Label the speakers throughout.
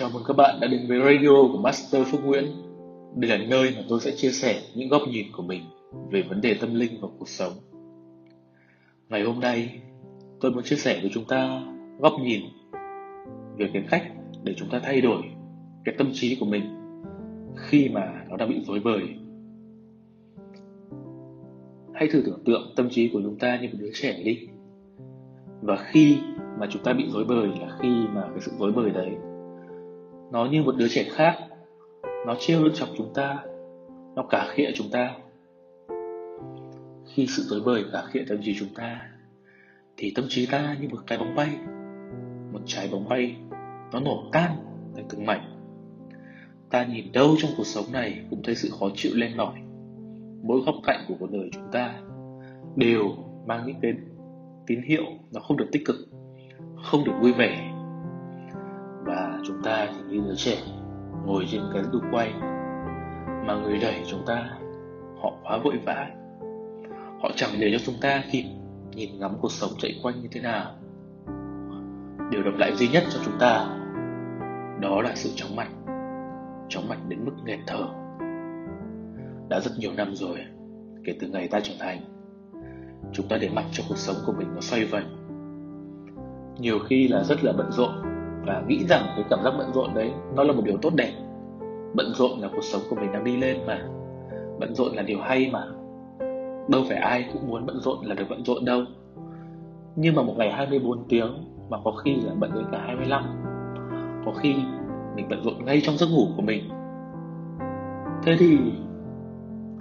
Speaker 1: Chào mừng các bạn đã đến với radio của Master Phước Nguyễn. Đây là nơi mà tôi sẽ chia sẻ những góc nhìn của mình về vấn đề tâm linh và cuộc sống. Ngày hôm nay, tôi muốn chia sẻ với chúng ta góc nhìn về cái cách để chúng ta thay đổi cái tâm trí của mình khi mà nó đang bị rối bời. Hãy thử tưởng tượng tâm trí của chúng ta như một đứa trẻ đi. Và khi mà chúng ta bị rối bời là khi mà cái sự rối bời đấy nó như một đứa trẻ khác. Nó trêu chọc chúng ta. Nó cả khịa chúng ta. Khi sự tối bời cả khịa tâm trí chúng ta, thì tâm trí ta như một cái bóng bay. Một trái bóng bay, nó nổ tan thành từng mảnh. Ta nhìn đâu trong cuộc sống này cũng thấy sự khó chịu lên nổi mỗi góc cạnh của cuộc đời chúng ta đều mang những cái tín hiệu nó không được tích cực, không được vui vẻ chúng ta thì như đứa trẻ, ngồi trên cái đu quay. Mà người đẩy chúng ta, họ quá vội vã. Họ chẳng để cho chúng ta kịp nhìn ngắm cuộc sống chạy quanh như thế nào. Điều độc lại duy nhất cho chúng ta, đó là sự chóng mặt. Chóng mặt đến mức nghẹt thở. Đã rất nhiều năm rồi, kể từ ngày ta trưởng thành, chúng ta để mặc cho cuộc sống của mình nó xoay vần. Nhiều khi là rất là bận rộn và nghĩ rằng cái cảm giác bận rộn đấy, nó là một điều tốt đẹp. Bận rộn là cuộc sống của mình đang đi lên mà. Bận rộn là điều hay mà. Đâu phải ai cũng muốn bận rộn là được bận rộn đâu. Nhưng mà một ngày 24 tiếng mà có khi là bận đến cả 25 có khi mình bận rộn ngay trong giấc ngủ của mình. Thế thì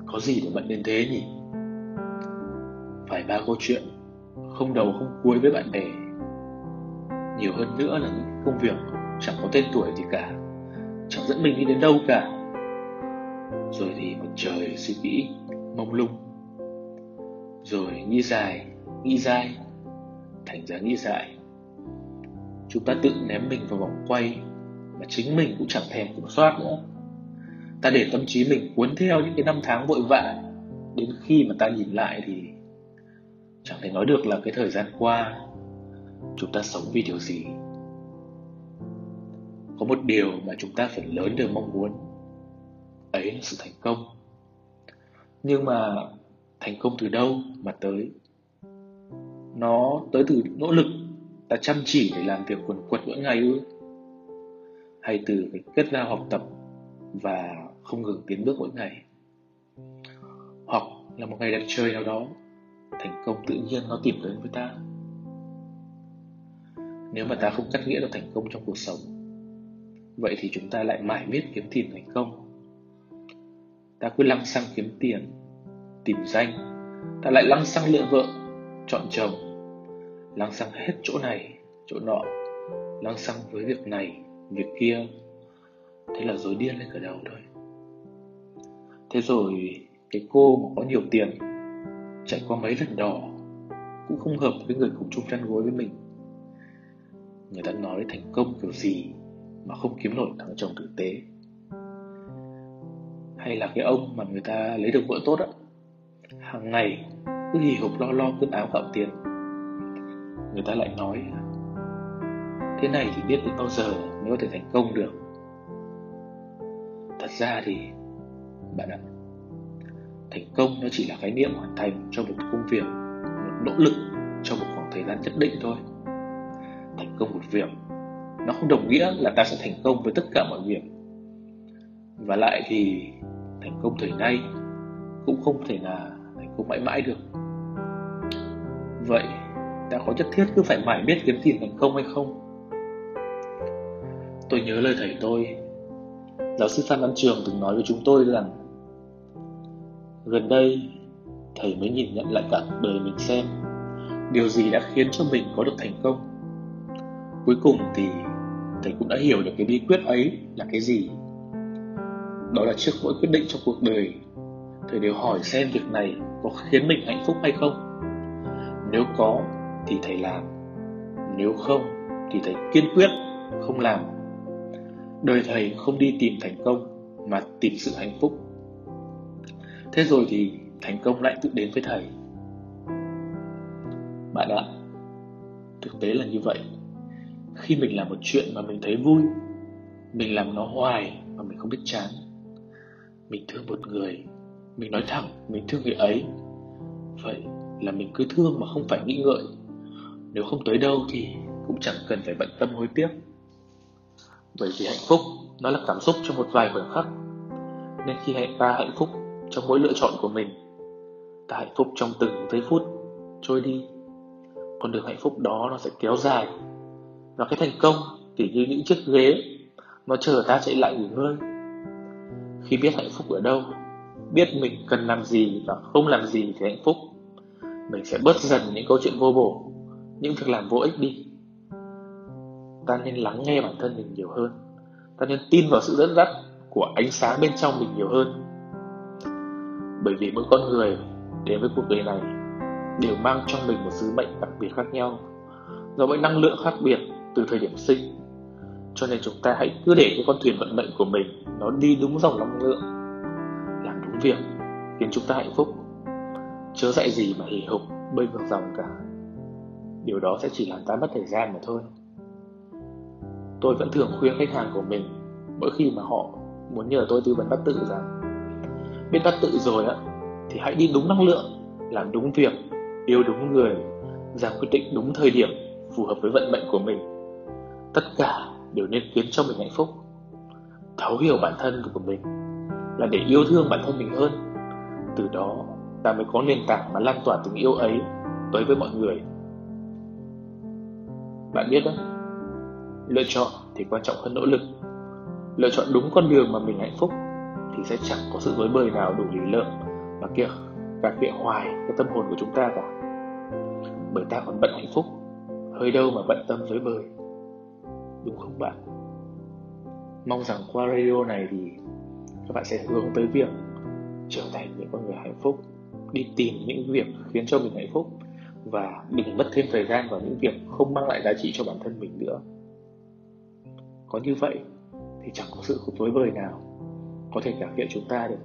Speaker 1: có gì để bận đến thế nhỉ? Phải ba câu chuyện, không đầu không cuối với bạn bè nhiều hơn nữa là những công việc chẳng có tên tuổi gì cả, chẳng dẫn mình đi đến đâu cả. Rồi thì một trời suy nghĩ mông lung. Rồi nghĩ dài nghĩ dai, thành ra nghĩ dại. Chúng ta tự ném mình vào vòng quay mà chính mình cũng chẳng thèm kiểm soát nữa. Ta để tâm trí mình cuốn theo những cái năm tháng vội vã. Đến khi mà ta nhìn lại thì chẳng thể nói được là cái thời gian qua chúng ta sống vì điều gì? Có một điều mà chúng ta phần lớn đều mong muốn. Ấy là sự thành công. Nhưng mà thành công từ đâu mà tới? Nó tới từ nỗ lực ta chăm chỉ để làm việc quần quật mỗi ngày ư? Hay từ cái kết lao học tập và không ngừng tiến bước mỗi ngày? Hoặc là một ngày đẹp trời nào đó, thành công tự nhiên nó tìm đến với ta nếu mà ta không cắt nghĩa được thành công trong cuộc sống, vậy thì chúng ta lại mãi miết kiếm tìm thành công. Ta cứ lăng xăng kiếm tiền, tìm danh. Ta lại lăng xăng lựa vợ, chọn chồng. Lăng xăng hết chỗ này, chỗ nọ. Lăng xăng với việc này, việc kia. Thế là dối điên lên cả đầu thôi. Thế rồi, cái cô mà có nhiều tiền chạy qua mấy lần đỏ cũng không hợp với người cùng chung chăn gối với mình người ta nói thành công kiểu gì mà không kiếm nổi thằng chồng tử tế. Hay là cái ông mà người ta lấy được vợ tốt á, hàng ngày cứ hì hục lo lo cơm áo gạo tiền. Người ta lại nói, thế này thì biết đến bao giờ mới có thể thành công được? Thật ra thì, bạn ạ, thành công nó chỉ là khái niệm hoàn thành cho một công việc, một nỗ lực trong một khoảng thời gian nhất định thôi thành công một việc. Nó không đồng nghĩa là ta sẽ thành công với tất cả mọi việc. Và lại thì thành công thời nay cũng không thể là thành công mãi mãi được. Vậy ta có nhất thiết cứ phải mãi biết kiếm tiền thành công hay không? Tôi nhớ lời thầy tôi, giáo sư phan văn trường từng nói với chúng tôi rằng, gần đây, thầy mới nhìn nhận lại cả cuộc đời mình xem, điều gì đã khiến cho mình có được thành công cuối cùng thì thầy cũng đã hiểu được cái bí quyết ấy là cái gì. Đó là trước mỗi quyết định trong cuộc đời, thầy đều hỏi xem việc này có khiến mình hạnh phúc hay không. Nếu có thì thầy làm, nếu không thì thầy kiên quyết không làm. Đời thầy không đi tìm thành công mà tìm sự hạnh phúc. Thế rồi thì thành công lại tự đến với thầy. Bạn ạ, thực tế là như vậy khi mình làm một chuyện mà mình thấy vui, mình làm nó hoài mà mình không biết chán, mình thương một người, mình nói thẳng, mình thương người ấy, vậy là mình cứ thương mà không phải nghĩ ngợi. Nếu không tới đâu thì cũng chẳng cần phải bận tâm hối tiếc. Bởi vì hạnh phúc, nó là cảm xúc trong một vài khoảnh khắc. Nên khi hãy ta hạnh phúc trong mỗi lựa chọn của mình, ta hạnh phúc trong từng giây phút trôi đi. Con đường hạnh phúc đó nó sẽ kéo dài và cái thành công thì như những chiếc ghế, nó chờ ta chạy lại nghỉ ngơi. Khi biết hạnh phúc ở đâu, biết mình cần làm gì và không làm gì thì hạnh phúc. Mình sẽ bớt dần những câu chuyện vô bổ, những việc làm vô ích đi. Ta nên lắng nghe bản thân mình nhiều hơn. Ta nên tin vào sự dẫn dắt của ánh sáng bên trong mình nhiều hơn. Bởi vì mỗi con người đến với cuộc đời này đều mang trong mình một sứ mệnh đặc biệt khác nhau. Do mỗi năng lượng khác biệt từ thời điểm sinh. Cho nên chúng ta hãy cứ để cái con thuyền vận mệnh của mình nó đi đúng dòng năng lượng, làm đúng việc, khiến chúng ta hạnh phúc. Chớ dạy gì mà hì hục bơi ngược dòng cả. Điều đó sẽ chỉ làm ta mất thời gian mà thôi. Tôi vẫn thường khuyên khách hàng của mình, mỗi khi mà họ muốn nhờ tôi tư vấn bắt tự rằng, biết bắt tự rồi á, thì hãy đi đúng năng lượng, làm đúng việc, yêu đúng người, ra quyết định đúng thời điểm phù hợp với vận mệnh của mình tất cả đều nên khiến cho mình hạnh phúc. Thấu hiểu bản thân của mình là để yêu thương bản thân mình hơn. Từ đó, ta mới có nền tảng mà lan tỏa tình yêu ấy tới với mọi người. Bạn biết đó, lựa chọn thì quan trọng hơn nỗ lực. Lựa chọn đúng con đường mà mình hạnh phúc thì sẽ chẳng có sự dối bời nào đủ lý lợm mà kia gạt thiện hoài cái tâm hồn của chúng ta cả. Bởi ta còn bận hạnh phúc, hơi đâu mà bận tâm dối bời đúng không bạn? Mong rằng qua radio này thì các bạn sẽ hướng tới việc trở thành những con người hạnh phúc, đi tìm những việc khiến cho mình hạnh phúc và đừng mất thêm thời gian vào những việc không mang lại giá trị cho bản thân mình nữa. Có như vậy thì chẳng có sự tối bời nào có thể cải thiện chúng ta được.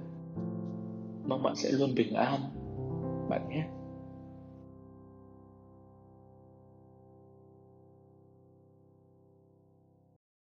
Speaker 1: Mong bạn sẽ luôn bình an, bạn nhé.